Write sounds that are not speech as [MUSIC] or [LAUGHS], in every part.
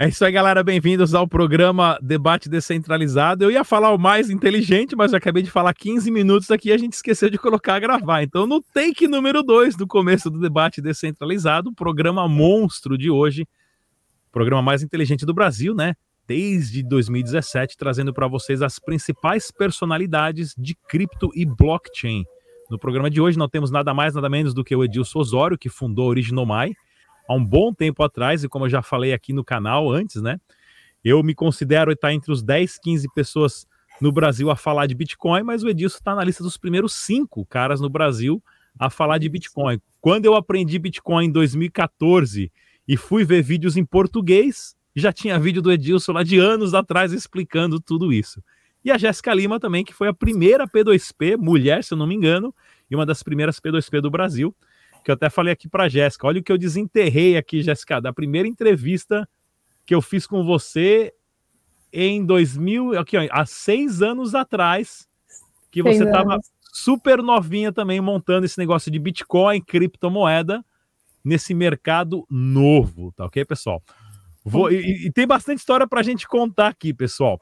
É isso aí, galera. Bem-vindos ao programa Debate Descentralizado. Eu ia falar o mais inteligente, mas eu acabei de falar 15 minutos aqui e a gente esqueceu de colocar a gravar. Então, no take número 2 do começo do Debate Descentralizado, o programa monstro de hoje, programa mais inteligente do Brasil, né? Desde 2017, trazendo para vocês as principais personalidades de cripto e blockchain. No programa de hoje, não temos nada mais, nada menos do que o Edilson Osório, que fundou a Originomai há um bom tempo atrás, e como eu já falei aqui no canal antes, né? Eu me considero estar entre os 10, 15 pessoas no Brasil a falar de Bitcoin, mas o Edilson está na lista dos primeiros cinco caras no Brasil a falar de Bitcoin. Quando eu aprendi Bitcoin em 2014 e fui ver vídeos em português, já tinha vídeo do Edilson lá de anos atrás explicando tudo isso. E a Jéssica Lima também, que foi a primeira P2P, mulher, se eu não me engano, e uma das primeiras P2P do Brasil que eu até falei aqui para Jéssica. Olha o que eu desenterrei aqui, Jéssica, da primeira entrevista que eu fiz com você em 2000, aqui, ó, há seis anos atrás, que você estava super novinha também montando esse negócio de Bitcoin, criptomoeda, nesse mercado novo, tá ok, pessoal? Vou, e, e tem bastante história para a gente contar aqui, pessoal.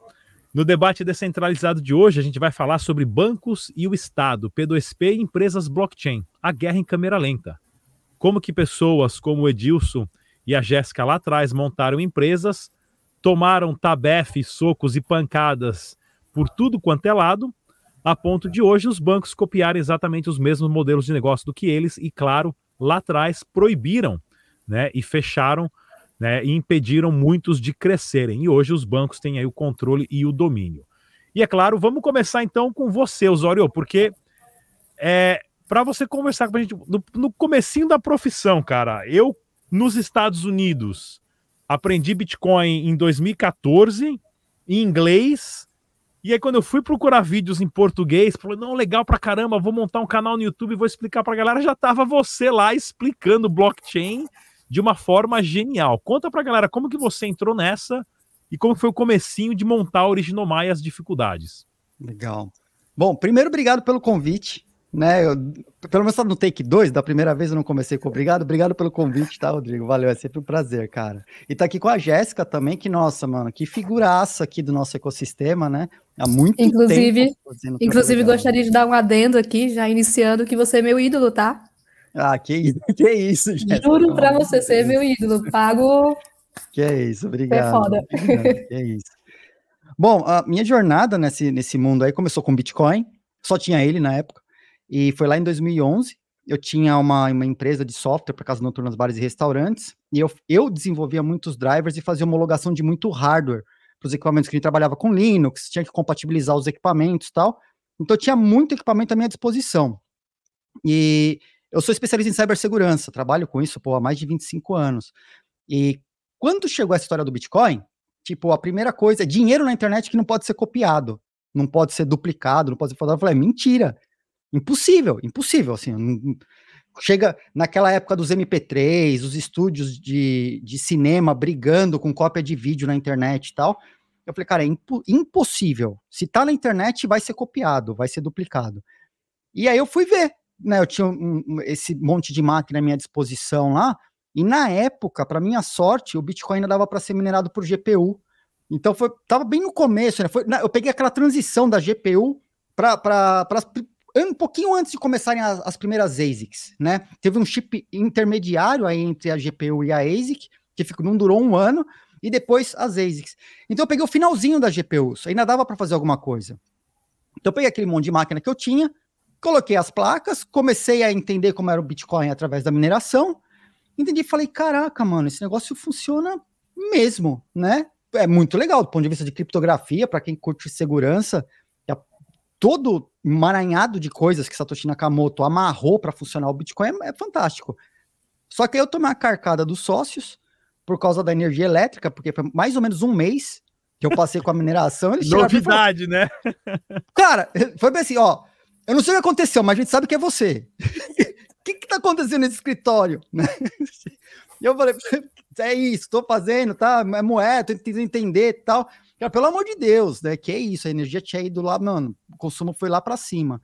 No debate descentralizado de hoje, a gente vai falar sobre bancos e o Estado, P2P e empresas blockchain, a guerra em câmera lenta. Como que pessoas como o Edilson e a Jéssica lá atrás montaram empresas, tomaram tabefe, socos e pancadas por tudo quanto é lado, a ponto de hoje os bancos copiarem exatamente os mesmos modelos de negócio do que eles e, claro, lá atrás proibiram né, e fecharam né, e impediram muitos de crescerem. E hoje os bancos têm aí o controle e o domínio. E é claro, vamos começar então com você, Osório, porque é, para você conversar com a gente no, no comecinho da profissão, cara, eu nos Estados Unidos aprendi Bitcoin em 2014 em inglês. E aí, quando eu fui procurar vídeos em português, falei, não, legal pra caramba, vou montar um canal no YouTube e vou explicar pra galera. Já tava você lá explicando blockchain de uma forma genial. Conta pra galera como que você entrou nessa e como foi o comecinho de montar a Originomai e as dificuldades. Legal. Bom, primeiro, obrigado pelo convite. Né, eu, pelo menos no take 2, da primeira vez eu não comecei com obrigado. Obrigado pelo convite, tá, Rodrigo? Valeu, é sempre um prazer, cara. E tá aqui com a Jéssica também, que, nossa, mano, que figuraça aqui do nosso ecossistema, né? Há muito inclusive, tempo. Inclusive, gostaria de dar um adendo aqui, já iniciando, que você é meu ídolo, tá? Ah, que, [LAUGHS] que isso, Jéssica. Juro pra você ser meu ídolo. Pago. Que é isso, obrigado. É foda. Obrigado, que é isso. Bom, a minha jornada nesse, nesse mundo aí começou com Bitcoin, só tinha ele na época, e foi lá em 2011. Eu tinha uma, uma empresa de software para casas noturnas, bares e restaurantes, e eu, eu desenvolvia muitos drivers e fazia homologação de muito hardware para os equipamentos que a gente trabalhava com Linux, tinha que compatibilizar os equipamentos e tal. Então, tinha muito equipamento à minha disposição. E eu sou especialista em cibersegurança, trabalho com isso pô, há mais de 25 anos. E quando chegou essa história do Bitcoin, tipo, a primeira coisa é dinheiro na internet que não pode ser copiado, não pode ser duplicado, não pode ser falado. Eu falei, é mentira. Impossível, impossível, assim. Chega naquela época dos MP3, os estúdios de, de cinema brigando com cópia de vídeo na internet e tal. Eu falei, cara, é impo impossível. Se tá na internet, vai ser copiado, vai ser duplicado. E aí eu fui ver né, eu tinha um, esse monte de máquina à minha disposição lá, e na época, para minha sorte, o Bitcoin ainda dava para ser minerado por GPU. Então foi, tava bem no começo, né? Foi, eu peguei aquela transição da GPU para um pouquinho antes de começarem as, as, primeiras ASICs, né? Teve um chip intermediário aí entre a GPU e a ASIC, que ficou, não durou um ano, e depois as ASICs. Então eu peguei o finalzinho da GPU, ainda dava para fazer alguma coisa. Então eu peguei aquele monte de máquina que eu tinha, Coloquei as placas, comecei a entender como era o Bitcoin através da mineração. Entendi e falei: caraca, mano, esse negócio funciona mesmo, né? É muito legal do ponto de vista de criptografia, para quem curte segurança. É todo emaranhado de coisas que Satoshi Nakamoto amarrou para funcionar o Bitcoin é, é fantástico. Só que aí eu tomei a carcada dos sócios por causa da energia elétrica, porque foi mais ou menos um mês que eu passei com a mineração. Novidade, né? [LAUGHS] Cara, foi bem assim, ó. Eu não sei o que aconteceu, mas a gente sabe que é você. O [LAUGHS] que está acontecendo nesse escritório? [LAUGHS] E eu falei, é isso, estou fazendo, tá? É moeda, tentando entender e tal. Cara, pelo amor de Deus, né? Que é isso, a energia tinha ido lá, mano, o consumo foi lá para cima.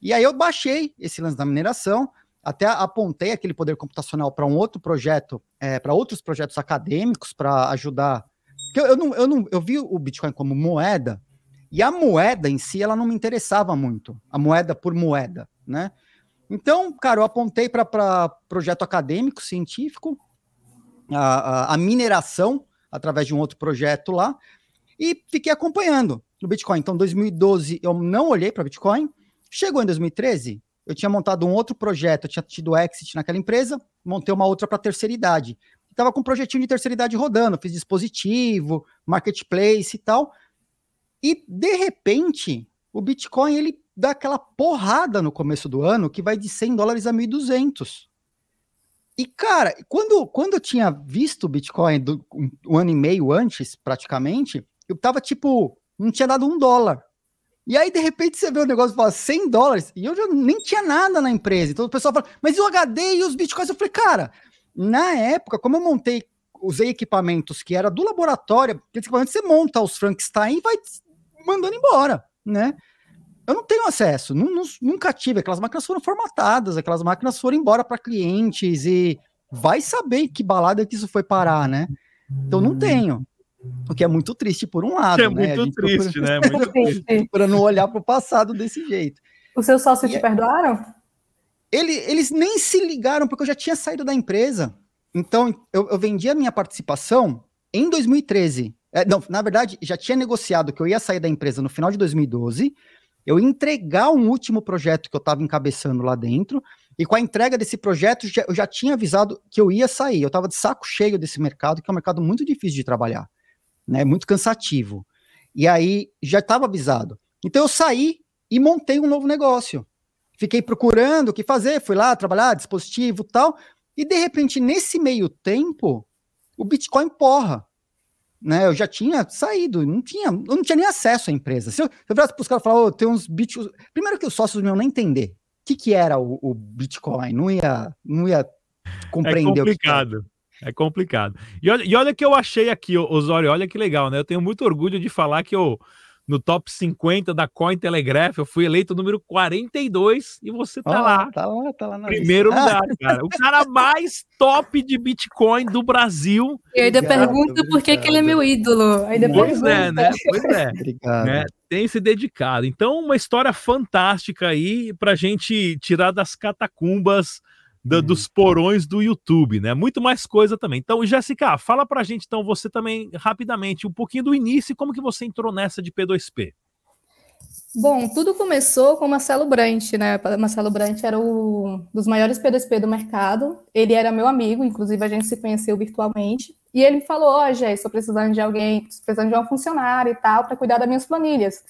E aí eu baixei esse lance da mineração, até apontei aquele poder computacional para um outro projeto, é, para outros projetos acadêmicos, para ajudar. Eu, eu, não, eu, não, eu vi o Bitcoin como moeda, e a moeda em si, ela não me interessava muito, a moeda por moeda, né? Então, cara, eu apontei para projeto acadêmico, científico, a, a, a, mineração, através de um outro projeto lá, e fiquei acompanhando no Bitcoin. Então, 2012 eu não olhei para Bitcoin. Chegou em 2013, eu tinha montado um outro projeto, eu tinha tido exit naquela empresa, montei uma outra para terceira idade. Estava com um projetinho de terceira idade rodando, fiz dispositivo, marketplace e tal. E, de repente, o Bitcoin ele dá aquela porrada no começo do ano que vai de 100 dólares a 1.200. E, cara, quando, quando eu tinha visto o Bitcoin do, um, um, ano e meio antes, praticamente, eu tava tipo, não tinha dado um dólar. E aí, de repente, você vê o negócio e fala 100 dólares, e eu já nem tinha nada na empresa. Então o pessoal fala, mas e o HD e os Bitcoins? Eu falei, cara, na época, como eu montei, usei equipamentos que era do laboratório, equipamentos você monta os Frankenstein e vai mandando embora, né? Eu não tenho acesso, nunca tive. Aquelas máquinas foram formatadas, aquelas máquinas foram embora para clientes e vai saber que balada que isso foi parar, né? Então não tenho. O que é muito triste por um lado. É né? muito triste, procura... né? Muito [LAUGHS] triste. para não olhar para o passado desse jeito. Os seus sócios e te é... perdoaram? Ele, eles nem se ligaram, porque eu já tinha saído da empresa. Então, eu, eu vendi a minha participação em 2013. É, não, na verdade, já tinha negociado que eu ia sair da empresa no final de 2012, eu ia entregar um último projeto que eu estava encabeçando lá dentro, e com a entrega desse projeto, já, eu já tinha avisado que eu ia sair. Eu estava de saco cheio desse mercado, que é um mercado muito difícil de trabalhar, né? Muito cansativo. E aí já estava avisado. Então eu saí e montei um novo negócio. Fiquei procurando o que fazer, fui lá trabalhar, dispositivo tal, e de repente, nesse meio tempo, o Bitcoin porra né? Eu já tinha saído, não tinha, eu não tinha nem acesso à empresa. Se eu, se eu virasse para os caras e falar, oh, tem uns bitcoins. Primeiro que os sócios não iam nem entender o que, que era o, o, Bitcoin, não ia, não ia compreender é complicado. o que é complicado. E olha, e olha que eu achei aqui, Osório, olha que legal, né? Eu tenho muito orgulho de falar que eu, no top 50 da Cointelegraph, eu fui eleito número 42 e você tá oh, lá. Tá lá, tá lá na Primeiro lista. lugar, cara. O cara mais top de Bitcoin do Brasil. E ainda pergunta por que, que ele é meu ídolo. Aí pois é, né? Pois é. Obrigado. Né? Tem se dedicado. Então, uma história fantástica aí pra gente tirar das catacumbas da, uhum. dos porões do YouTube, né? Muito mais coisa também. Então, Jéssica, fala pra gente, então, você também, rapidamente, um pouquinho do início e como que você entrou nessa de P2P. Bom, tudo começou com Marcelo Brant, né? Marcelo Brant era um dos maiores P2P do mercado. Ele era meu amigo, inclusive a gente se conheceu virtualmente. E ele me falou: Ó, oh, Jé, estou precisando de alguém, precisando de uma funcionária e tal, para cuidar das minhas planilhas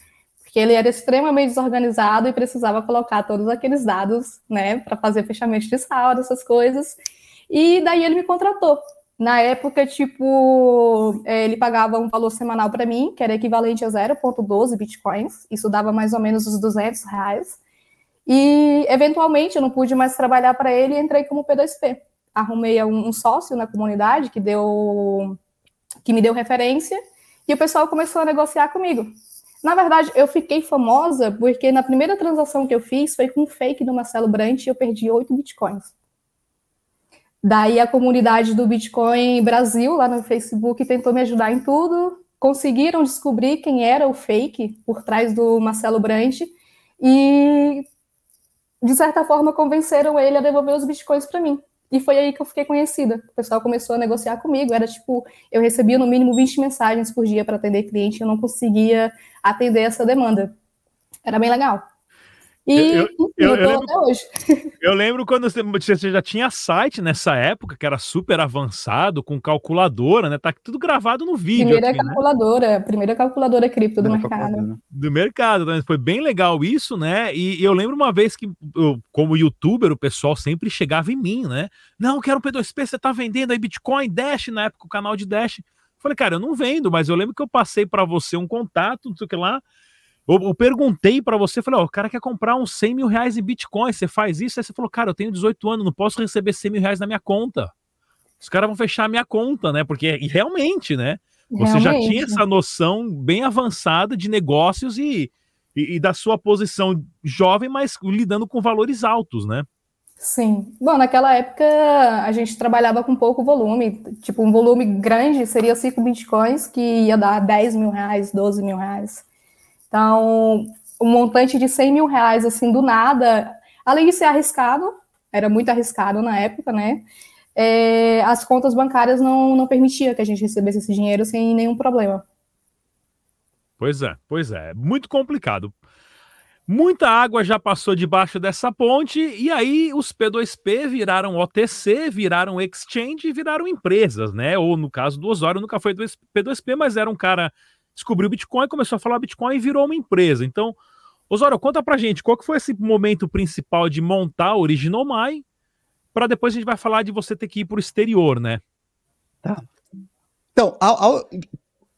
porque ele era extremamente desorganizado e precisava colocar todos aqueles dados, né, para fazer fechamento de saldo, essas coisas. E daí ele me contratou. Na época, tipo, é, ele pagava um valor semanal para mim, que era equivalente a 0,12 bitcoins, isso dava mais ou menos os 200 reais. E, eventualmente, eu não pude mais trabalhar para ele e entrei como P2P. Arrumei um, um sócio na comunidade que deu que me deu referência e o pessoal começou a negociar comigo. Na verdade, eu fiquei famosa porque na primeira transação que eu fiz foi com um fake do Marcelo Brant e eu perdi 8 bitcoins. Daí a comunidade do Bitcoin Brasil, lá no Facebook, tentou me ajudar em tudo. Conseguiram descobrir quem era o fake por trás do Marcelo Brant e, de certa forma, convenceram ele a devolver os bitcoins para mim. E foi aí que eu fiquei conhecida. O pessoal começou a negociar comigo. Era tipo, eu recebia no mínimo 20 mensagens por dia para atender cliente, eu não conseguia atender essa demanda. Era bem legal. E eu, eu, eu, eu lembro, hoje. [LAUGHS] eu lembro quando você, você, já tinha site nessa época, que era super avançado, com calculadora, né? Tá tudo gravado no vídeo. Primeira aqui, né? calculadora, né? primeira calculadora cripto do mercado. Do mercado, né? foi bem legal isso, né? E eu lembro uma vez que, eu, como youtuber, o pessoal sempre chegava em mim, né? Não, quero P2P, você tá vendendo aí Bitcoin, Dash, na época, o canal de Dash. Falei, cara, eu não vendo, mas eu lembro que eu passei para você um contato, não sei o que lá. Eu, eu perguntei para você, falei, ó, oh, o cara quer comprar uns 100 mil reais em Bitcoin, você faz isso? Aí você falou, cara, eu tenho 18 anos, não posso receber 100 mil reais na minha conta. Os caras vão fechar a minha conta, né? Porque, realmente, né? Você realmente. já tinha essa noção bem avançada de negócios e, e, e da sua posição jovem, mas lidando com valores altos, né? Sim. Bom, naquela época a gente trabalhava com pouco volume, tipo um volume grande seria 5 bitcoins, que ia dar 10 mil reais, 12 mil reais. Então, um montante de 100 mil reais, assim, do nada, além de ser arriscado, era muito arriscado na época, né? É, as contas bancárias não, não permitiam que a gente recebesse esse dinheiro sem nenhum problema. Pois é, pois é. Muito complicado. Muita água já passou debaixo dessa ponte e aí os P2P viraram OTC, viraram exchange e viraram empresas, né? Ou no caso do Osório nunca foi do P2P, mas era um cara descobriu o Bitcoin, começou a falar Bitcoin e virou uma empresa. Então, Osório, conta pra gente, qual que foi esse momento principal de montar o Original My, para depois a gente vai falar de você ter que ir pro exterior, né? Tá. Então, ao, ao,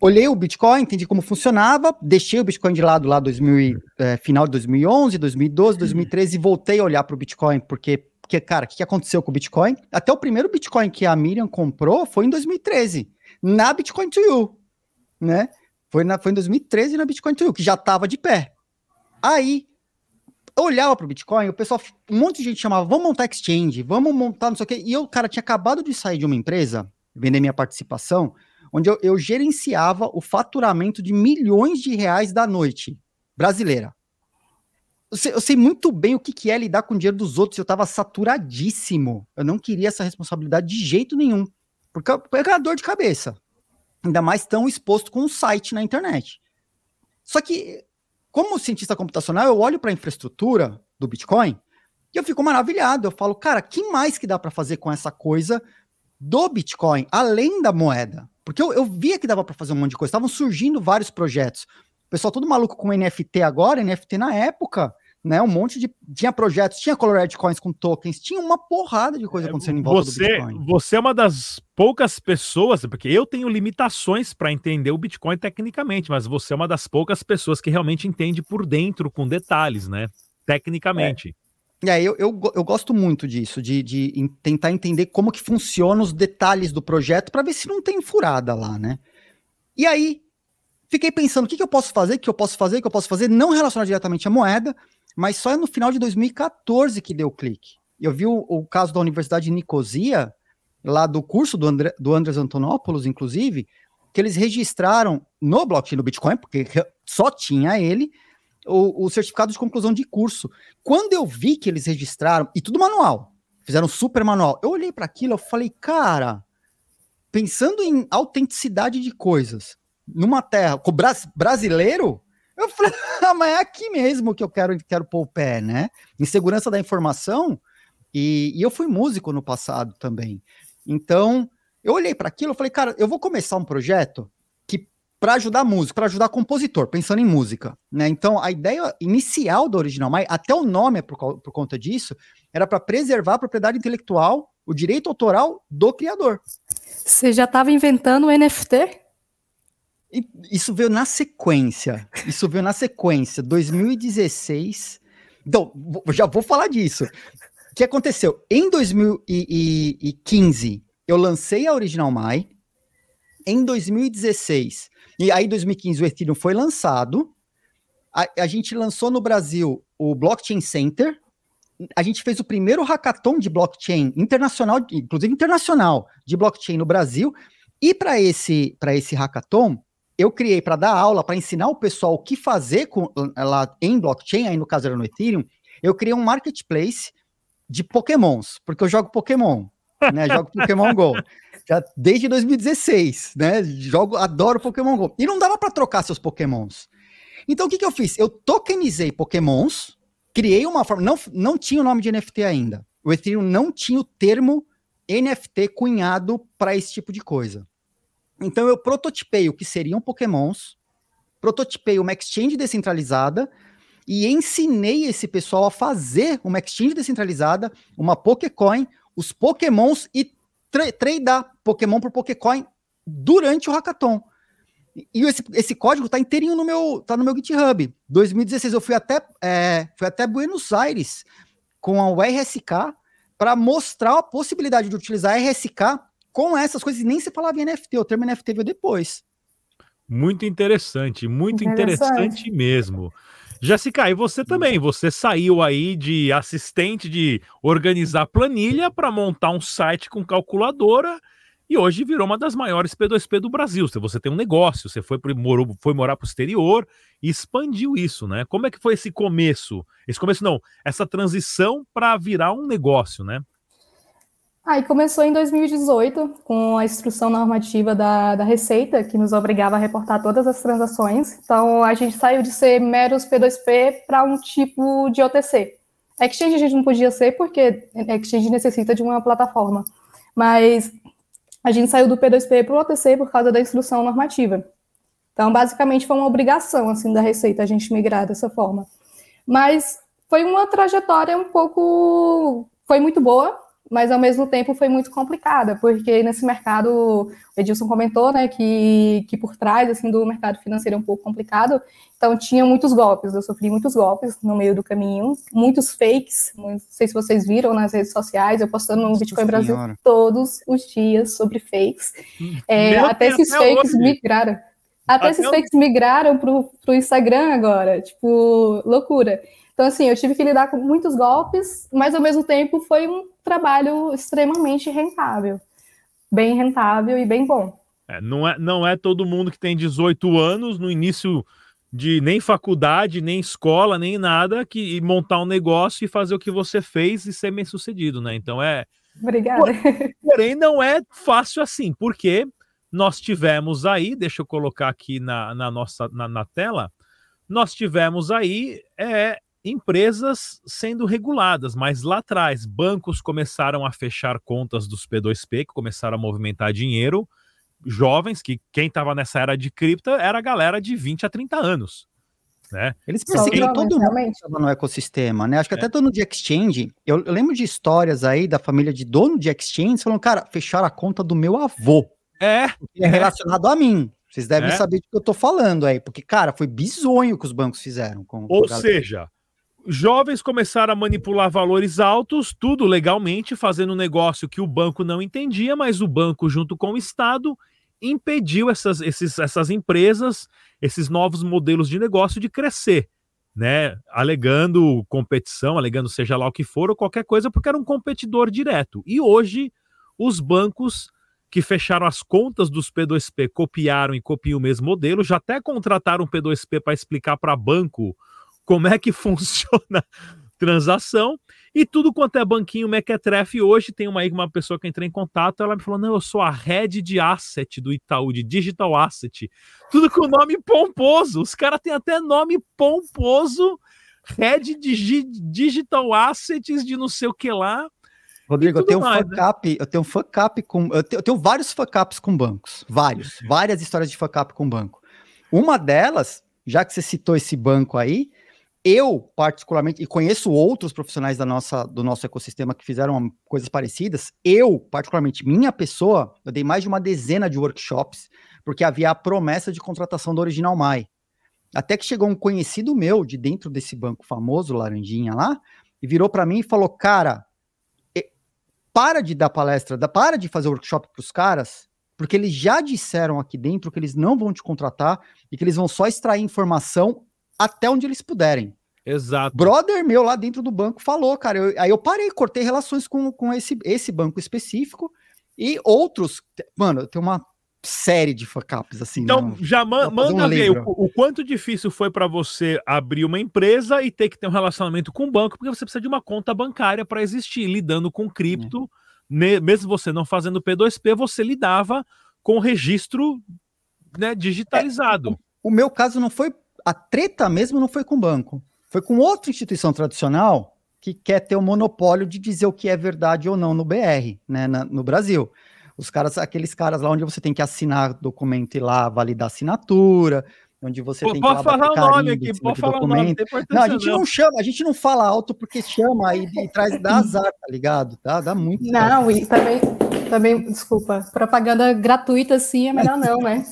olhei o Bitcoin, entendi como funcionava, deixei o Bitcoin de lado lá 2000, é, final de 2011, 2012, 2013 e voltei a olhar para o Bitcoin, porque, porque cara, o que, que aconteceu com o Bitcoin? Até o primeiro Bitcoin que a Miriam comprou foi em 2013, na Bitcoin to You, né? Foi, na, foi em 2013 na Bitcoin You, que já estava de pé. Aí, eu olhava para o Bitcoin, o pessoal, um monte de gente chamava, vamos montar exchange, vamos montar não sei o quê, e eu, cara, tinha acabado de sair de uma empresa, vender minha participação, onde eu, eu gerenciava o faturamento de milhões de reais da noite brasileira. Eu sei, eu sei, muito bem o que, que é lidar com o dinheiro dos outros. Eu estava saturadíssimo. Eu não queria essa responsabilidade de jeito nenhum. Porque é dor de cabeça. Ainda mais tão exposto com um site na internet. Só que, como cientista computacional, eu olho para a infraestrutura do Bitcoin e eu fico maravilhado. Eu falo, cara, que mais que dá para fazer com essa coisa do Bitcoin, além da moeda? Porque eu, eu via que dava para fazer um monte de coisa. Estavam surgindo vários projetos. O pessoal todo maluco com NFT agora, NFT na época, né? Um monte de. Tinha projetos, tinha Colored Coins com tokens, tinha uma porrada de coisa é, acontecendo em volta você, do Bitcoin. Você é uma das poucas pessoas, porque eu tenho limitações para entender o Bitcoin tecnicamente, mas você é uma das poucas pessoas que realmente entende por dentro, com detalhes, né? Tecnicamente. É. É, eu, eu, eu gosto muito disso, de, de tentar entender como que funcionam os detalhes do projeto para ver se não tem furada lá, né? E aí, fiquei pensando, o que, que eu posso fazer, o que eu posso fazer, o que eu posso fazer, não relacionado diretamente à moeda, mas só no final de 2014 que deu clique. Eu vi o, o caso da Universidade de Nicosia, lá do curso do, André, do Andres Antonopoulos, inclusive, que eles registraram no blockchain do Bitcoin, porque só tinha ele, o, o, certificado de conclusão de curso. Quando eu vi que eles registraram, e tudo manual, fizeram super manual, eu olhei para aquilo e falei, cara, pensando em autenticidade de coisas, numa terra com bras, brasileiro, eu falei, [LAUGHS] ah, mas é aqui mesmo que eu quero, quero pôr o pé, né? Em segurança da informação, e, e eu fui músico no passado também. Então, eu olhei para aquilo e falei, cara, eu vou começar um projeto para ajudar músico, para ajudar compositor, pensando em música, né? Então, a ideia inicial do Original Mai, até o nome é por, por conta disso, era para preservar a propriedade intelectual, o direito autoral do criador. Você já estava inventando o NFT? Isso veio na sequência. Isso veio na sequência, 2016. Então, já vou falar disso. O que aconteceu? Em 2015, eu lancei a Original Mai. Em 2016, e aí, em 2015, o Ethereum foi lançado. A, a, gente lançou no Brasil o Blockchain Center. A gente fez o primeiro hackathon de blockchain internacional, inclusive internacional, de blockchain no Brasil. E para esse, esse hackathon, eu criei para dar aula, para ensinar o pessoal o que fazer com, lá em blockchain, aí no caso era no Ethereum, eu criei um marketplace de pokémons, porque eu jogo Pokémon, né? Jogo [LAUGHS] Pokémon Go já desde 2016, né? Jogo, adoro Pokémon Go. E não dava para trocar seus Pokémons. Então o que, que eu fiz? Eu tokenizei Pokémons, criei uma forma. Não, não tinha o nome de NFT ainda. O Ethereum não tinha o termo NFT cunhado para esse tipo de coisa. Então eu prototipei o que seriam Pokémons, prototipei uma exchange descentralizada e ensinei esse pessoal a fazer uma exchange descentralizada, uma Pokécoin, os Pokémons e tra tradear Pokémon por Pokécoin durante o hackathon. E esse, esse código tá inteirinho no meu, tá no meu GitHub. 2016 eu fui até, é, fui até Buenos Aires com o RSK para mostrar a possibilidade de utilizar RSK com essas coisas. Nem se falava em NFT, o termo NFT veio depois. Muito interessante, muito interessante, interessante mesmo. Jessica, e você também, você saiu aí de assistente de organizar planilha para montar um site com calculadora e hoje virou uma das maiores P2P do Brasil. Você tem um negócio, você foi, morou, foi morar para o exterior e expandiu isso, né? Como é que foi esse começo? Esse começo não, essa transição para virar um negócio, né? Aí começou em 2018, com a instrução normativa da, da Receita, que nos obrigava a reportar todas as transações. Então, a gente saiu de ser meros P2P para um tipo de OTC. Exchange a gente não podia ser, porque Exchange necessita de uma plataforma. Mas a gente saiu do P2P para o OTC por causa da instrução normativa. Então, basicamente, foi uma obrigação assim da Receita a gente migrar dessa forma. Mas foi uma trajetória um pouco... Foi muito boa, mas ao mesmo tempo foi muito complicada, porque nesse mercado, o Edilson comentou, né, que, que por trás, assim, do mercado financeiro é um pouco complicado, então tinha muitos golpes, eu sofri muitos golpes no meio do caminho, muitos fakes, não sei se vocês viram nas redes sociais, eu postando no Bitcoin Brasil todos os dias sobre fakes, é, até esses até fakes hoje. migraram, até, até esses fakes migraram para o Instagram agora, tipo, loucura. Então, assim, eu tive que lidar com muitos golpes, mas ao mesmo tempo foi um trabalho extremamente rentável. Bem rentável e bem bom. É, não, é, não é todo mundo que tem 18 anos no início de nem faculdade, nem escola, nem nada, que montar um negócio e fazer o que você fez e ser bem sucedido, né? Então é. Obrigada. [LAUGHS] Porém, não é fácil assim, porque nós tivemos aí, deixa eu colocar aqui na, na nossa na, na tela, nós tivemos aí é, empresas sendo reguladas, mas lá atrás, bancos começaram a fechar contas dos P2P, que começaram a movimentar dinheiro, jovens, que quem estava nessa era de cripto era a galera de 20 a 30 anos. Né? Eles perseguiram todo mundo que estava no ecossistema, né? Acho que é. até dono de exchange, eu, eu, lembro de histórias aí da família de dono de exchange falando, cara, fecharam a conta do meu avô. É. É relacionado a mim. Vocês devem é. saber do que eu tô falando aí, porque, cara, foi bizonho que os bancos fizeram. Com, Ou com seja, jovens começaram a manipular valores altos, tudo legalmente, fazendo um negócio que o banco não entendia, mas o banco, junto com o Estado, impediu essas, esses, essas empresas, esses novos modelos de negócio de crescer, né? Alegando competição, alegando seja lá o que for, ou qualquer coisa, porque era um competidor direto. E hoje, os bancos que fecharam as contas dos P2P copiaram e copiam o mesmo modelo, já até contrataram um P2P para explicar para banco como é que [LAUGHS] funciona transação e tudo quanto é banquinho Mequetrefe hoje tem uma, uma pessoa que entrei em contato, ela me falou, não, eu sou a head de asset do Itaú, de digital asset, tudo com nome pomposo, os caras têm até nome pomposo, head de digital assets de não sei o que lá, Rodrigo, eu tenho, mais, um fuck né? eu tenho um fuck up com. Eu tenho, eu tenho vários fuck ups com bancos. Vários. Várias histórias de fuck up com banco. Uma delas, já que você citou esse banco aí, eu, particularmente, e conheço outros profissionais da nossa, do nosso ecossistema que fizeram coisas parecidas, eu, particularmente, minha pessoa, eu dei mais de uma dezena de workshops, porque havia a promessa de contratação do Original Mai. Até que chegou um conhecido meu de dentro desse banco famoso, Laranjinha lá, e virou para mim e falou: Cara, para de dar palestra, para de fazer workshop para os caras, porque eles já disseram aqui dentro que eles não vão te contratar e que eles vão só extrair informação até onde eles puderem. Exato. Brother meu lá dentro do banco falou, cara. Eu, aí eu parei, cortei relações com, com esse, esse banco específico e outros. Mano, tem uma série de fuck-ups, assim. Então, né? já ma manda um ver o, o, quanto difícil foi para você abrir uma empresa e ter que ter um relacionamento com o banco, porque você precisa de uma conta bancária para existir, lidando com cripto. É. mesmo você não fazendo P2P, você lidava com registro né, digitalizado. É, o, o meu caso não foi a treta mesmo não foi com o banco, foi com outra instituição tradicional que quer ter o monopólio de dizer o que é verdade ou não no BR, né, na, no Brasil. Os caras, aqueles caras lá onde você tem que assinar documento e lá validar assinatura, onde você Pô, tem que pode falar o nome aqui, pode falar documento. o nome, não, a gente não. chama, a gente não fala alto porque chama e, e traz dá [LAUGHS] azar, tá ligado? Dá, dá muito. Não, e também, também, desculpa, propaganda gratuita assim é melhor não, né?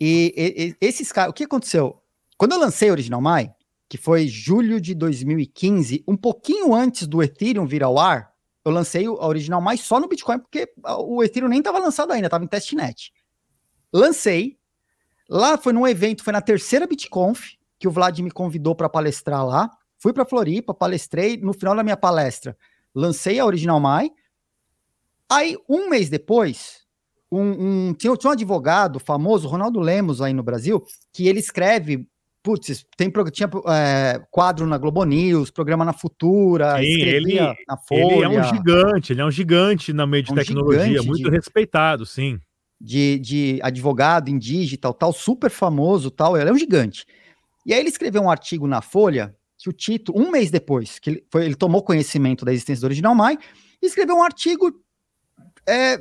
e, e, e esses caras, o que aconteceu? Quando eu lancei Original Mai, que foi julho de 2015, um pouquinho antes do Ethereum vir ao ar, eu lancei a Original Mai só no Bitcoin, porque o Ethereum nem estava lançado ainda, estava em testnet. Lancei, lá foi num evento, foi na terceira BitConf, que o Vlad me convidou para palestrar lá. Fui para Floripa, palestrei. No final da minha palestra, lancei a Original Mai. Aí, um mês depois, um, um, tinha, tinha um advogado famoso, Ronaldo Lemos, aí no Brasil, que ele escreve putz, tem, tinha é, quadro na Globo News, programa na Futura, Sim, ele, na Folha. Ele é um gigante, ele é um gigante na meio de um tecnologia, muito de, respeitado, sim. De, de advogado em digital, tal, super famoso, tal, ele é um gigante. E aí ele escreveu um artigo na Folha, que o título, um mês depois, que ele, foi, ele tomou conhecimento da existência do Original Mai, e escreveu um artigo, é,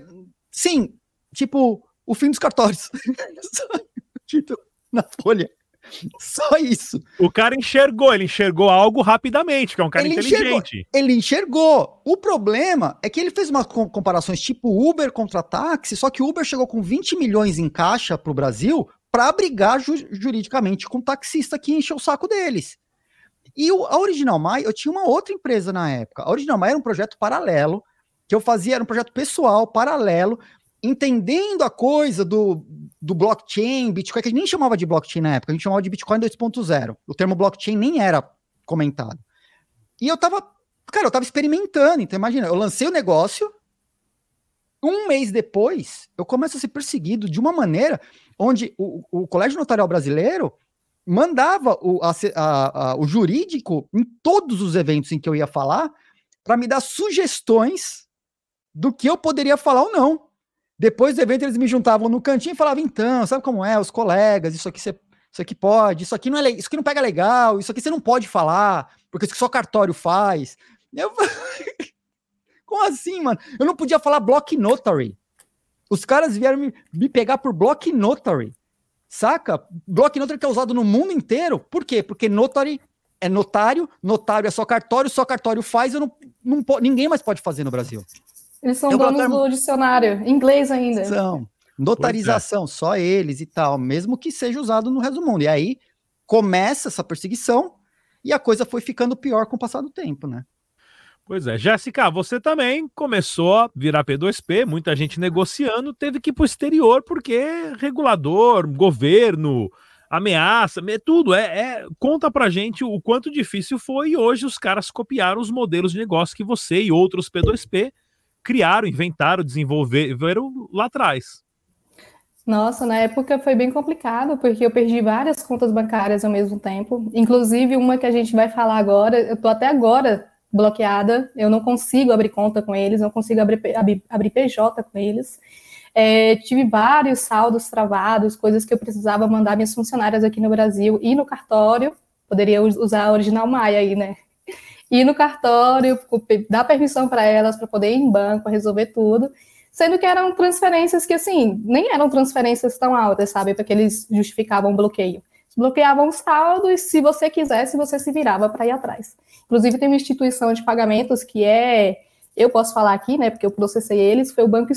sim, tipo, o fim dos cartórios. [LAUGHS] título na Folha. [LAUGHS] Só isso. O cara enxergou, ele enxergou algo rapidamente, que é um cara ele inteligente. Enxergou, ele enxergou. O problema é que ele fez umas comparações tipo Uber contra táxi, só que o Uber chegou com 20 milhões em caixa para o Brasil para brigar ju juridicamente com o taxista que encheu o saco deles. E o, a Original Mai, eu tinha uma outra empresa na época. A Original Mai era um projeto paralelo, que eu fazia, era um projeto pessoal, paralelo, entendendo a coisa do, do blockchain, Bitcoin, que a gente nem chamava de blockchain na época, a gente chamava de Bitcoin 2.0. O termo blockchain nem era comentado. E eu tava, cara, eu tava experimentando, então imagina, eu lancei o negócio, um mês depois, eu começo a ser perseguido de uma maneira onde o, o Colégio Notarial Brasileiro mandava o, a, a, a, o jurídico em todos os eventos em que eu ia falar para me dar sugestões do que eu poderia falar ou não. Depois do evento, eles me juntavam no cantinho e falavam, então, sabe como é, os colegas, isso aqui você. Isso aqui pode, isso aqui não é isso aqui não pega legal, isso aqui você não pode falar, porque isso só cartório faz. Eu... [LAUGHS] Como assim, mano? Eu não podia falar block notary. Os caras vieram me, me pegar por block notary. Saca? Block notary que é usado no mundo inteiro. Por quê? Porque notary é notário, notário é só cartório, só cartório faz, eu não, não, ninguém mais pode fazer no Brasil. Eles são donos do dicionário, em inglês ainda. São. Notarização, é. só eles e tal, mesmo que seja usado no resto do mundo. E aí começa essa perseguição e a coisa foi ficando pior com o passar do tempo, né? Pois é, Jéssica, você também começou a virar P2P, muita gente negociando, teve que ir para o exterior porque regulador, governo, ameaça, tudo. É, é, conta pra gente o quanto difícil foi e hoje os caras copiaram os modelos de negócio que você e outros P2P criaram, inventaram, desenvolveram lá atrás. Nossa, na época foi bem complicado, porque eu perdi várias contas bancárias ao mesmo tempo, inclusive uma que a gente vai falar agora, eu tô até agora bloqueada, eu não consigo abrir conta com eles, não consigo abrir, abrir, abrir PJ com eles. É, tive vários saldos travados, coisas que eu precisava mandar minhas funcionárias aqui no Brasil e no cartório, poderia usar a original Maia aí, né? Ir no cartório, dar permissão para elas para poder ir em banco, resolver tudo, sendo que eram transferências que, assim, nem eram transferências tão altas, sabe, porque eles justificavam o bloqueio. Bloqueavam o saldo e, se você quisesse, você se virava para ir atrás. Inclusive, tem uma instituição de pagamentos que é, eu posso falar aqui, né, porque eu processei eles, foi o Banco.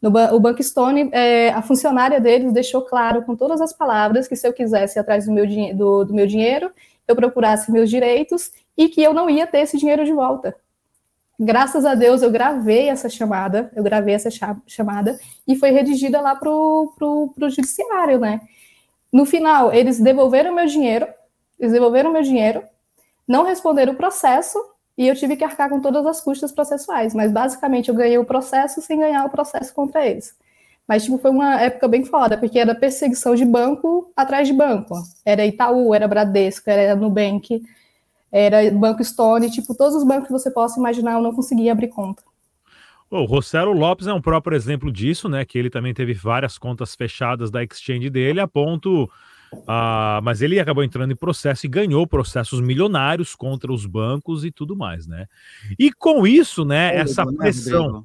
No, o Banco Stone, é, a funcionária deles deixou claro com todas as palavras que se eu quisesse ir atrás do meu, do, do meu dinheiro, eu procurasse meus direitos e que eu não ia ter esse dinheiro de volta. Graças a Deus eu gravei essa chamada, eu gravei essa chamada e foi redigida lá para o judiciário, né? No final, eles devolveram meu dinheiro, eles devolveram meu dinheiro, não responderam o processo e eu tive que arcar com todas as custas processuais, mas basicamente eu ganhei o processo sem ganhar o processo contra eles. Mas, tipo, foi uma época bem foda, porque era perseguição de banco atrás de banco. Era Itaú, era Bradesco, era Nubank, era Banco Stone, tipo, todos os bancos que você possa imaginar, eu não conseguia abrir conta. O Rossello Lopes é um próprio exemplo disso, né? Que ele também teve várias contas fechadas da exchange dele, a ponto. Uh, mas ele acabou entrando em processo e ganhou processos milionários contra os bancos e tudo mais, né? E com isso, né, fôlego, essa né, pressão. Né,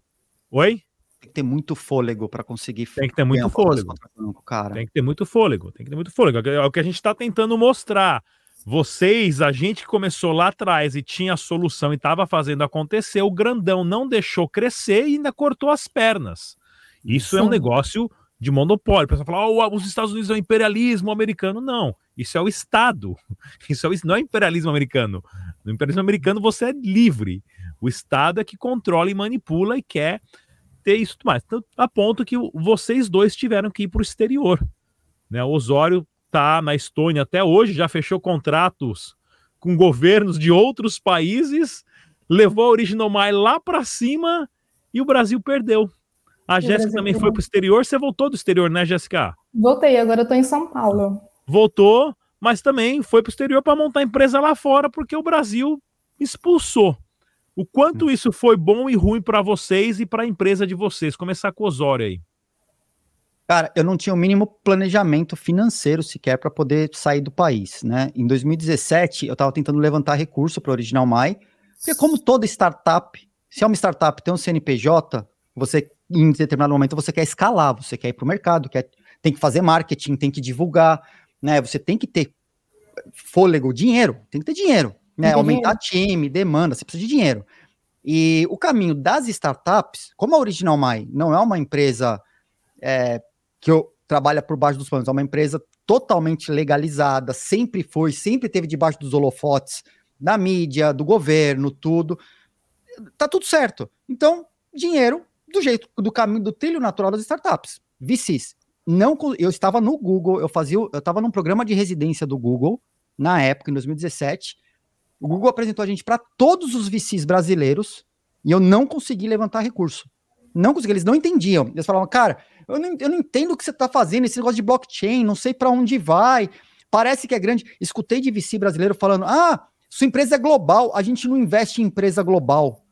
Oi? Tem que ter muito fôlego para conseguir. Tem que ter muito fôlego. Banco, cara. Tem que ter muito fôlego. Tem que ter muito fôlego. É o que a gente está tentando mostrar vocês, a gente que começou lá atrás e tinha a solução e estava fazendo acontecer, o grandão não deixou crescer e ainda cortou as pernas. Isso Sim. é um negócio de monopólio. O pessoal fala, oh, os Estados Unidos é o imperialismo americano. Não, isso é o Estado. [LAUGHS] Isso é o, não é imperialismo americano. No imperialismo americano você é livre. O Estado é que controla e manipula e quer ter isso mais. Então, a ponto que vocês dois tiveram que ir para o exterior. Né? O Osório tá na Estônia até hoje, já fechou contratos com governos de outros países, levou a Original My lá para cima e o Brasil perdeu. A Jéssica também foi para o exterior. Você voltou do exterior, né, Jéssica? Voltei, agora eu tô em São Paulo. Voltou, mas também foi para o exterior para montar empresa lá fora, porque o Brasil expulsou. O quanto isso foi bom e ruim para vocês e para a empresa de vocês? Começar com o Osório aí. Cara, eu não tinha o mínimo planejamento financeiro sequer para poder sair do país, né? Em 2017, eu estava tentando levantar recurso para Original My, porque como toda startup, se é uma startup tem um CNPJ, você em determinado momento você quer escalar, você quer ir para o mercado, quer, tem que fazer marketing, tem que divulgar, né? Você tem que ter fôlego, dinheiro, tem que ter dinheiro, né? Aumentar time, demanda, você precisa de dinheiro. E o caminho das startups, como a Original My não é uma empresa é, que eu trabalha por baixo dos panos, é uma empresa totalmente legalizada, sempre foi, sempre teve debaixo dos holofotes da mídia, do governo, tudo. Tá tudo certo. Então, dinheiro do jeito do caminho do trilho natural das startups. VCs. Não, eu estava no Google, eu fazia, eu estava num programa de residência do Google na época, em 2017. O Google apresentou a gente para todos os VCs brasileiros e eu não consegui levantar recurso. Não consegui, eles não entendiam. Eles falavam, cara, eu não, eu não entendo o que você está fazendo, esse negócio de blockchain, não sei para onde vai, parece que é grande. Escutei de VC brasileiro falando: ah, sua empresa é global, a gente não investe em empresa global.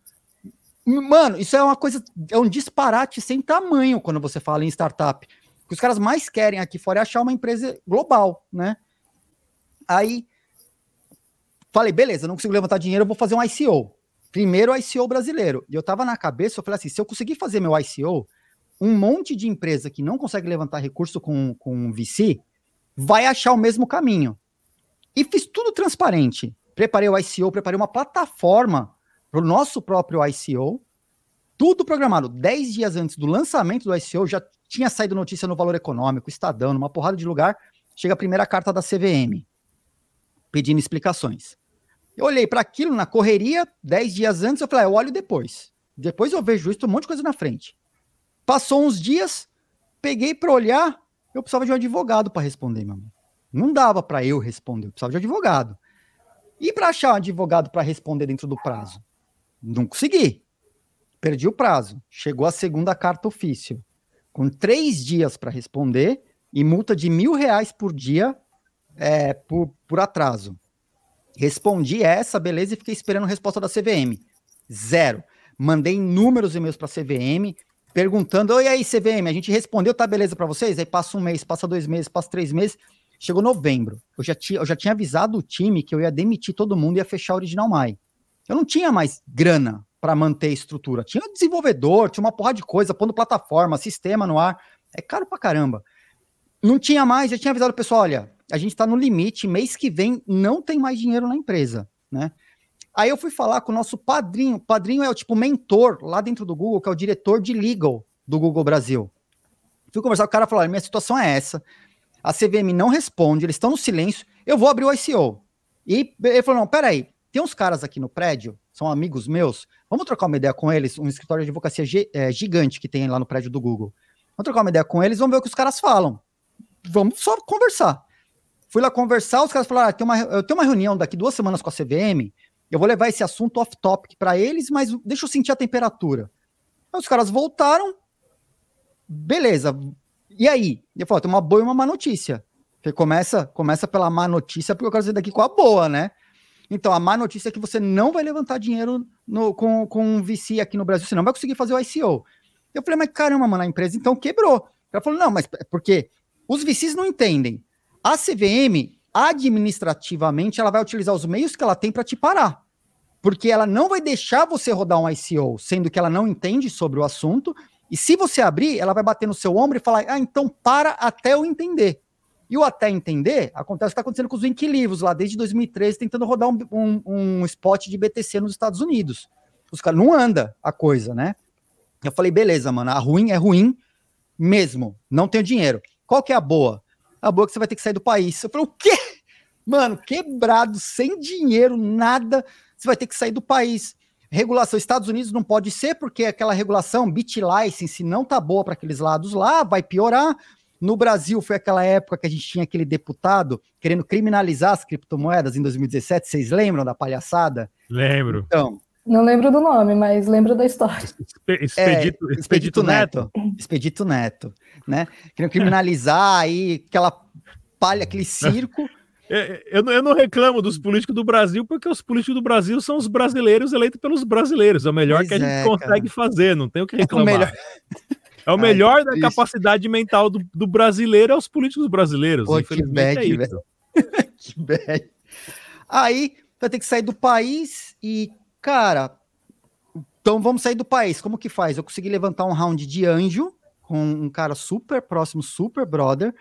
Mano, isso é uma coisa, é um disparate sem tamanho quando você fala em startup. O que os caras mais querem aqui fora é achar uma empresa global, né? Aí falei, beleza, não consigo levantar dinheiro, eu vou fazer um ICO. Primeiro ICO brasileiro. E eu tava na cabeça, eu falei assim, se eu conseguir fazer meu ICO, um monte de empresa que não consegue levantar recurso com, com VC vai achar o mesmo caminho. E fiz tudo transparente. Preparei o ICO, preparei uma plataforma para o nosso próprio ICO, tudo programado. Dez dias antes do lançamento do ICO, já tinha saído notícia no Valor Econômico, Estadão, numa porrada de lugar. Chega a primeira carta da CVM, pedindo explicações. Eu olhei para aquilo na correria, dez dias antes, eu falei, ah, eu olho depois. Depois eu vejo isso, um monte de coisa na frente. Passou uns dias, peguei para olhar, eu precisava de um advogado para responder, meu amigo. Não dava para eu responder, eu precisava de advogado. E para achar um advogado para responder dentro do prazo? Não consegui. Perdi o prazo. Chegou a segunda carta ofício, com três dias para responder e multa de mil reais por dia é, por, por atraso. Respondi essa, beleza, e fiquei esperando a resposta da CVM. Zero. Mandei inúmeros e-mails para a CVM, perguntando: Oi, aí, CVM, a gente respondeu, tá beleza para vocês? Aí passa um mês, passa dois meses, passa três meses. Chegou novembro. Eu já, tinha, eu já tinha avisado o time que eu ia demitir todo mundo e ia fechar a Original Mai. Eu não tinha mais grana para manter a estrutura. Tinha desenvolvedor, tinha uma porra de coisa, pondo plataforma, sistema no ar. É caro pra caramba. Não tinha mais, já tinha avisado o pessoal: olha, a gente está no limite, mês que vem não tem mais dinheiro na empresa, né? Aí eu fui falar com o nosso padrinho. Padrinho é o tipo mentor lá dentro do Google, que é o diretor de legal do Google Brasil. Fui conversar com o cara e minha situação é essa. A CVM não responde, eles estão no silêncio. Eu vou abrir o ICO. E ele falou: não, peraí, tem uns caras aqui no prédio, são amigos meus. Vamos trocar uma ideia com eles, um escritório de advocacia é, gigante que tem lá no prédio do Google. Vamos trocar uma ideia com eles, vamos ver o que os caras falam. Vamos só conversar. Fui lá conversar, os caras falaram: ah, tem uma, eu tenho uma reunião daqui duas semanas com a CVM eu vou levar esse assunto off-topic para eles, mas deixa eu sentir a temperatura. Aí os caras voltaram, beleza. E aí? Eu falo, tem uma boa e uma má notícia. Porque começa, começa pela má notícia, porque eu quero sair daqui com a boa, né? Então, a má notícia é que você não vai levantar dinheiro no, com, com um VC aqui no Brasil, você não vai conseguir fazer o ICO. Eu falei, mas caramba, mano, a empresa então quebrou. Ela falou, não, mas é porque os VCs não entendem. A CVM administrativamente ela vai utilizar os meios que ela tem para te parar. Porque ela não vai deixar você rodar um ICO, sendo que ela não entende sobre o assunto. E se você abrir, ela vai bater no seu ombro e falar: ah, então para até eu entender. E o até entender acontece o que está acontecendo com os Winkleaves lá desde 2013, tentando rodar um, um, um spot de BTC nos Estados Unidos. Os caras não anda a coisa, né? Eu falei, beleza, mano, a ruim é ruim mesmo, não tenho dinheiro. Qual que é a boa? A boa é que você vai ter que sair do país. Eu falei, o quê? Mano, quebrado, sem dinheiro, nada, você vai ter que sair do país. Regulação, Estados Unidos não pode ser, porque aquela regulação, bit license, não tá boa para aqueles lados lá, vai piorar. No Brasil foi aquela época que a gente tinha aquele deputado querendo criminalizar as criptomoedas em 2017. Vocês lembram da palhaçada? Lembro. Então, não lembro do nome, mas lembro da história. Expedito, é, Expedito Neto. Neto. Expedito Neto, né? Queriam criminalizar aí aquela palha, aquele circo. [LAUGHS] É, eu, eu não reclamo dos políticos do Brasil, porque os políticos do Brasil são os brasileiros eleitos pelos brasileiros. É o melhor pois que a gente é, consegue cara. fazer, não tem o que reclamar. [LAUGHS] É o melhor, [LAUGHS] é o melhor Ai, da isso. capacidade mental do, do, brasileiro é os políticos brasileiros. Pô, que bad, é velho. que bad. Aí vai ter que sair do país e cara, então vamos sair do país. Como que faz? Eu consegui levantar um round de anjo com um cara super próximo, super brother.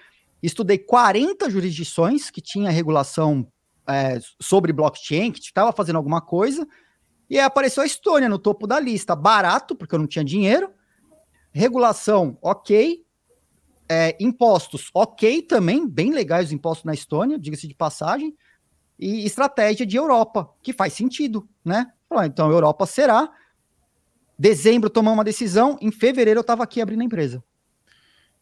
Estudei 40 jurisdições que tinha regulação é, sobre blockchain, que estava fazendo alguma coisa. E aí apareceu a Estônia no topo da lista. Barato, porque eu não tinha dinheiro. Regulação, ok. É, impostos, ok também. Bem legais os impostos na Estônia, diga-se de passagem. E estratégia de Europa, que faz sentido, né? Então a Europa será. Dezembro tomar uma decisão, em fevereiro eu estava aqui abrindo a empresa.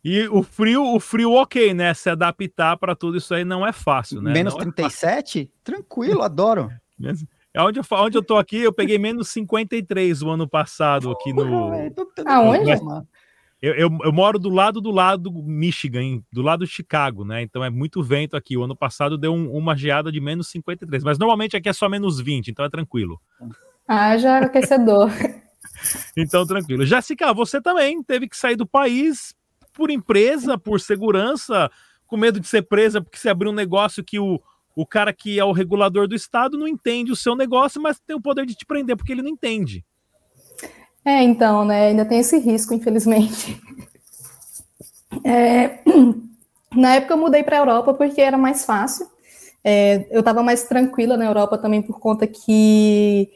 E o frio, o frio ok, né? Se adaptar para tudo isso aí não é fácil, né? Menos não 37? É Tranquilo, adoro. [LAUGHS] É onde eu, onde eu tô aqui, eu peguei menos 53 o ano passado aqui no. Aonde? Eu, eu, eu, moro do lado do lado do Michigan, do lado de Chicago, né? Então é muito vento aqui. O ano passado deu um, uma geada de menos 53, mas normalmente aqui é só menos 20, então é tranquilo. Ah, já aquecedor. [LAUGHS] então tranquilo. Jéssica, você também teve que sair do país por empresa, por segurança, com medo de ser presa porque você abriu um negócio que o, o cara que é o regulador do estado não entende o seu negócio, mas tem o poder de te prender porque ele não entende. É, então, né? Ainda tem esse risco, infelizmente. É, [CLEARS THROAT] na época eu mudei para a Europa porque era mais fácil. É, eu estava mais tranquila na Europa também por conta que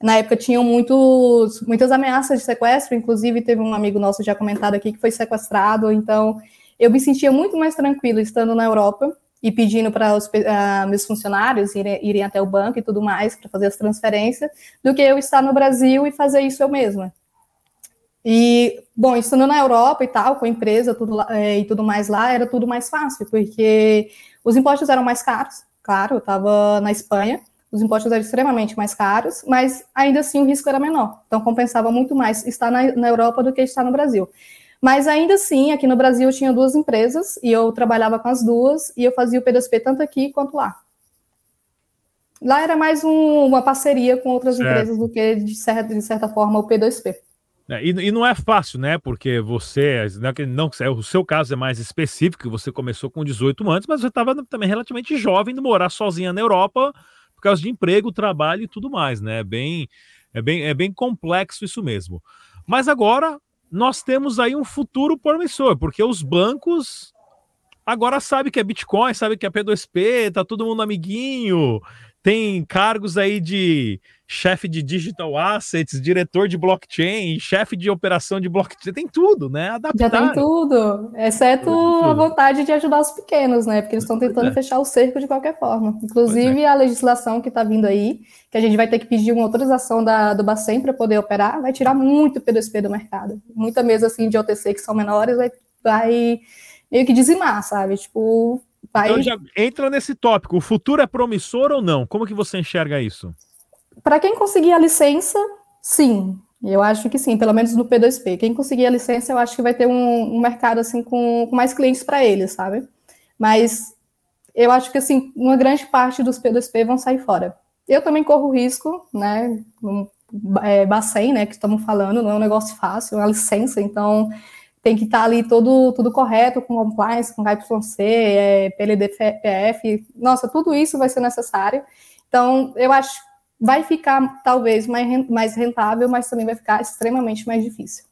na época tinham muitos, muitas ameaças de sequestro, inclusive teve um amigo nosso já comentado aqui que foi sequestrado, então eu me sentia muito mais tranquila estando na Europa e pedindo para os uh, meus funcionários irem, irem, até o banco e tudo mais para fazer as transferências, do que eu estar no Brasil e fazer isso eu mesma. E, bom, estando na Europa e tal, com a empresa tudo, é, e tudo mais lá, era tudo mais fácil, porque os impostos eram mais caros, claro, eu estava na Espanha, os impostos eram extremamente mais caros, mas ainda assim o risco era menor. Então compensava muito mais estar na, na Europa do que estar no Brasil. Mas ainda assim, aqui no Brasil eu tinha duas empresas e eu trabalhava com as duas e eu fazia o P2P tanto aqui quanto lá. Lá era mais um, uma parceria com outras certo. empresas do que, de certa, de certa forma, o P2P. É, e, e, não é fácil, né? Porque você, não, não, o seu caso é mais específico, você começou com 18 anos, mas você estava também relativamente jovem de morar sozinha na Europa por causa de emprego, trabalho e tudo mais, né? É bem, é bem, é bem complexo isso mesmo. Mas agora nós temos aí um futuro promissor, porque os bancos agora sabem que é Bitcoin, sabem que é P2P, tá todo mundo amiguinho, tem cargos aí de chefe de digital assets, diretor de blockchain, chefe de operação de blockchain, tem tudo, né? Adaptar. Já tem tudo, exceto tudo. a vontade de ajudar os pequenos, né? Porque eles estão tentando é. fechar o cerco de qualquer forma. Inclusive é. a legislação que está vindo aí, que a gente vai ter que pedir uma autorização da, do Bacen para poder operar, vai tirar muito P2P do mercado. Muita mesa assim de OTC que são menores vai, vai meio que dizimar, sabe? Tipo, vai... Então já entra nesse tópico, o futuro é promissor ou não? Como que você enxerga isso? Para quem conseguir a licença, sim. Eu acho que sim, pelo menos no P2P. Quem conseguir a licença, eu acho que vai ter um, um mercado assim com, com mais clientes para eles, sabe? Mas eu acho que assim, uma grande parte dos P2P vão sair fora. Eu também corro risco, né? Um, é, Bacen, né? Que estamos falando, não é um negócio fácil, é uma licença, então tem que estar ali todo, tudo correto, com compliance, com KYC, é, PLDPF, nossa, tudo isso vai ser necessário. Então, eu acho vai ficar talvez mais, mais rentável, mas também vai ficar extremamente mais difícil.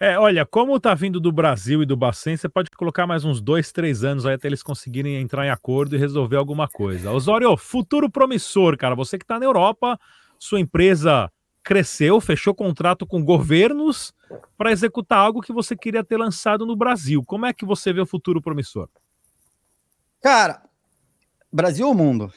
É, olha, como está vindo do Brasil e do Bacen, você pode colocar mais uns dois, três anos aí até eles conseguirem entrar em acordo e resolver alguma coisa. Osório, futuro promissor, cara. Você que está na Europa, sua empresa cresceu, fechou contrato com governos para executar algo que você queria ter lançado no Brasil. Como é que você vê o futuro promissor? Cara, Brasil ou mundo?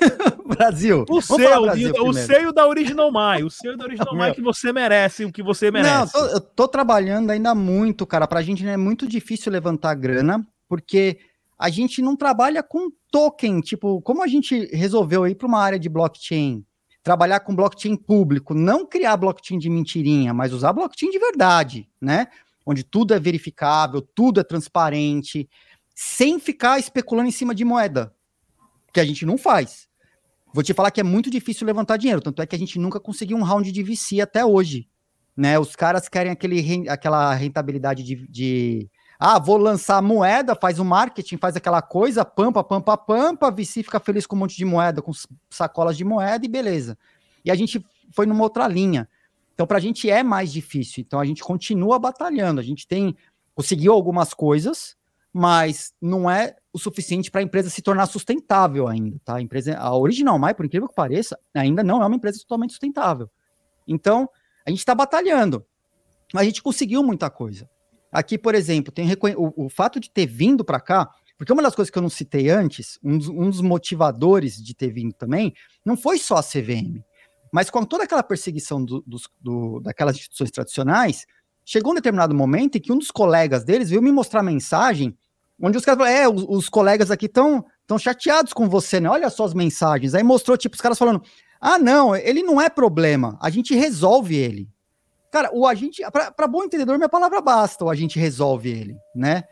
[LAUGHS] Brasil. O seu, Brasil o, o seu da Original My, o seu da Original My que você merece, o que você merece. Não, tô, eu tô trabalhando ainda muito, cara. Pra gente é muito difícil levantar grana, porque a gente não trabalha com token, tipo, como a gente resolveu ir para uma área de blockchain, trabalhar com blockchain público, não criar blockchain de mentirinha, mas usar blockchain de verdade, né? Onde tudo é verificável, tudo é transparente, sem ficar especulando em cima de moeda, que a gente não faz. Vou te falar que é muito difícil levantar dinheiro, tanto é que a gente nunca conseguiu um round de VC até hoje. Né? Os caras querem aquele, aquela rentabilidade de, de ah, vou lançar moeda, faz o marketing, faz aquela coisa, pampa, pampa, pampa, VC fica feliz com um monte de moeda, com sacolas de moeda e beleza. E a gente foi numa outra linha. Então, para a gente é mais difícil. Então, a gente continua batalhando. A gente tem conseguiu algumas coisas, mas não é o suficiente para a empresa se tornar sustentável ainda, tá? A empresa, a Original My, por incrível que pareça, ainda não é uma empresa totalmente sustentável. Então, a gente está batalhando. Mas a gente conseguiu muita coisa. Aqui, por exemplo, tem o, o fato de ter vindo para cá, porque uma das coisas que eu não citei antes, um dos, um dos, motivadores de ter vindo também, não foi só a CVM, mas com toda aquela perseguição do, do, daquelas instituições tradicionais, chegou um determinado momento em que um dos colegas deles veio me mostrar mensagem, onde os caras falaram, é, os, os colegas aqui estão tão chateados com você, né? Olha só as mensagens. Aí mostrou, tipo, os caras falando, ah, não, ele não é problema, a gente resolve ele. Cara, o agente, para bom entendedor, minha palavra basta, o agente resolve ele, né?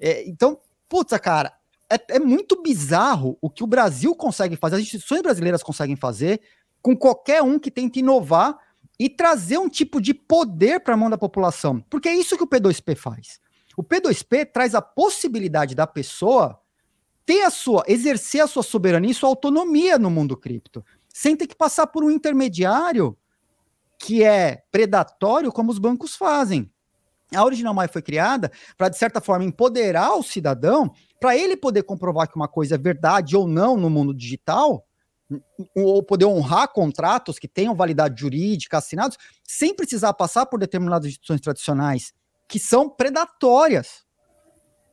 É, então, puta, cara, é, é, muito bizarro o que o Brasil consegue fazer, as instituições brasileiras conseguem fazer com qualquer um que tente inovar e trazer um tipo de poder para a mão da população. Porque é isso que o P2P faz. O P2P traz a possibilidade da pessoa ter a sua, exercer a sua soberania e sua autonomia no mundo cripto, sem ter que passar por um intermediário que é predatório como os bancos fazem. A Original My foi criada para, de certa forma, empoderar o cidadão para ele poder comprovar que uma coisa é verdade ou não no mundo digital, ou poder honrar contratos que tenham validade jurídica assinados, sem precisar passar por determinadas instituições tradicionais que são predatórias.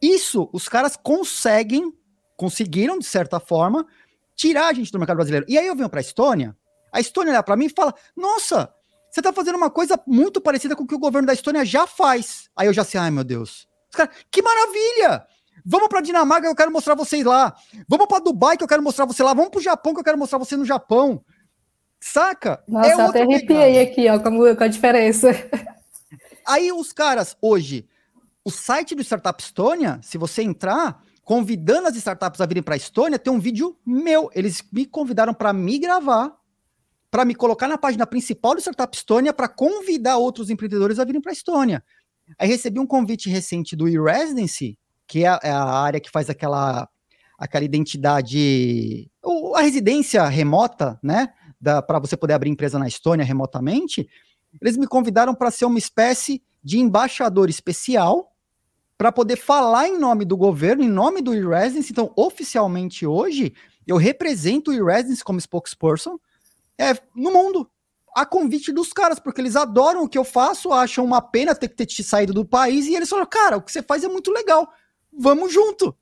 Isso os caras conseguem, conseguiram, de certa forma, tirar a gente do mercado brasileiro. E aí eu venho para a Estônia, a Estônia olha para mim e fala: Nossa, você está fazendo uma coisa muito parecida com o que o governo da Estônia já faz. Aí eu já sei, ai meu Deus. Cara, que maravilha! Vamos para Dinamarca eu quero mostrar vocês lá. Vamos para Dubai que eu quero mostrar você lá. Vamos para o Japão que eu quero mostrar você no Japão. Saca? Nossa, é até arrepiei aqui, ó, com a diferença. [LAUGHS] Aí os caras, hoje, o site do Startup Estônia, se você entrar, convidando as startups a virem para a Estônia, tem um vídeo meu. Eles me convidaram para me gravar para me colocar na página principal do Startup Estônia para convidar outros empreendedores a virem para a Estônia. Aí recebi um convite recente do e-residency, que é a, é a, área que faz aquela, aquela identidade, a residência remota, né? Para você poder abrir empresa na Estônia remotamente. Eles me convidaram para ser uma espécie de embaixador especial para poder falar em nome do governo, em nome do e-residency. Então, oficialmente hoje, eu represento o e-residency como spokesperson é, no mundo. A convite dos caras, porque eles adoram o que eu faço, acham uma pena ter que ter te saído do país, e eles falam, cara, o que você faz é muito legal. Vamos junto.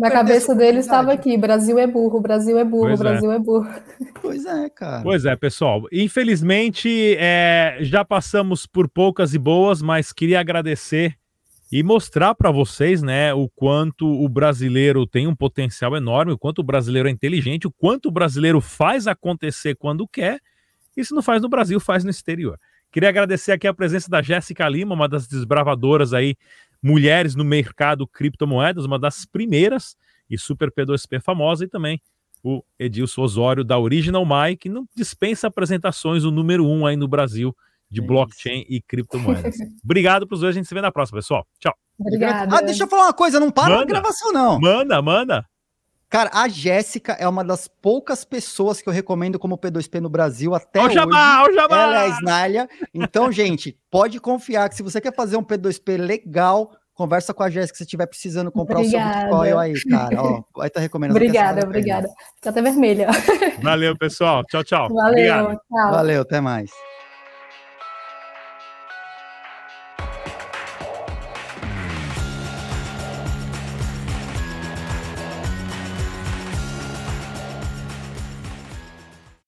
Na cabeça deles estava aqui: Brasil é burro, Brasil é burro, pois é. Brasil é. é. burro. Pois é, cara. Pois é, pessoal. Infelizmente, é, já passamos por poucas e boas, mas queria agradecer e mostrar para vocês, né, o quanto o brasileiro tem um potencial enorme, o quanto o brasileiro é inteligente, o quanto o brasileiro faz acontecer quando quer, e se não faz no Brasil, faz no exterior. Queria agradecer aqui a presença da Jéssica Lima, uma das desbravadoras aí, mulheres no mercado criptomoedas, uma das primeiras e super P2P famosa, e também o Edilson Osório da Original My, que não dispensa apresentações, o número um aí no Brasil de é blockchain isso. e criptomoedas. [LAUGHS] Obrigado para os dois, a gente se vê na próxima, pessoal. Tchau. Obrigada. Ah, deixa eu falar uma coisa, não para manda, a gravação, não. Manda, manda. Cara, a Jéssica é uma das poucas pessoas que eu recomendo como P2P no Brasil até hoje. Jabá, jabá. Ela é a Snalha. Então, gente, pode confiar que se você quer fazer um P2P legal, conversa com a Jéssica se estiver precisando comprar obrigada. o seu Bitcoin aí, cara. Ó, vai estar tá recomendando. Obrigada, obrigada. Fica até vermelha. Valeu, pessoal. Tchau, tchau. Valeu, tchau. Valeu, até mais.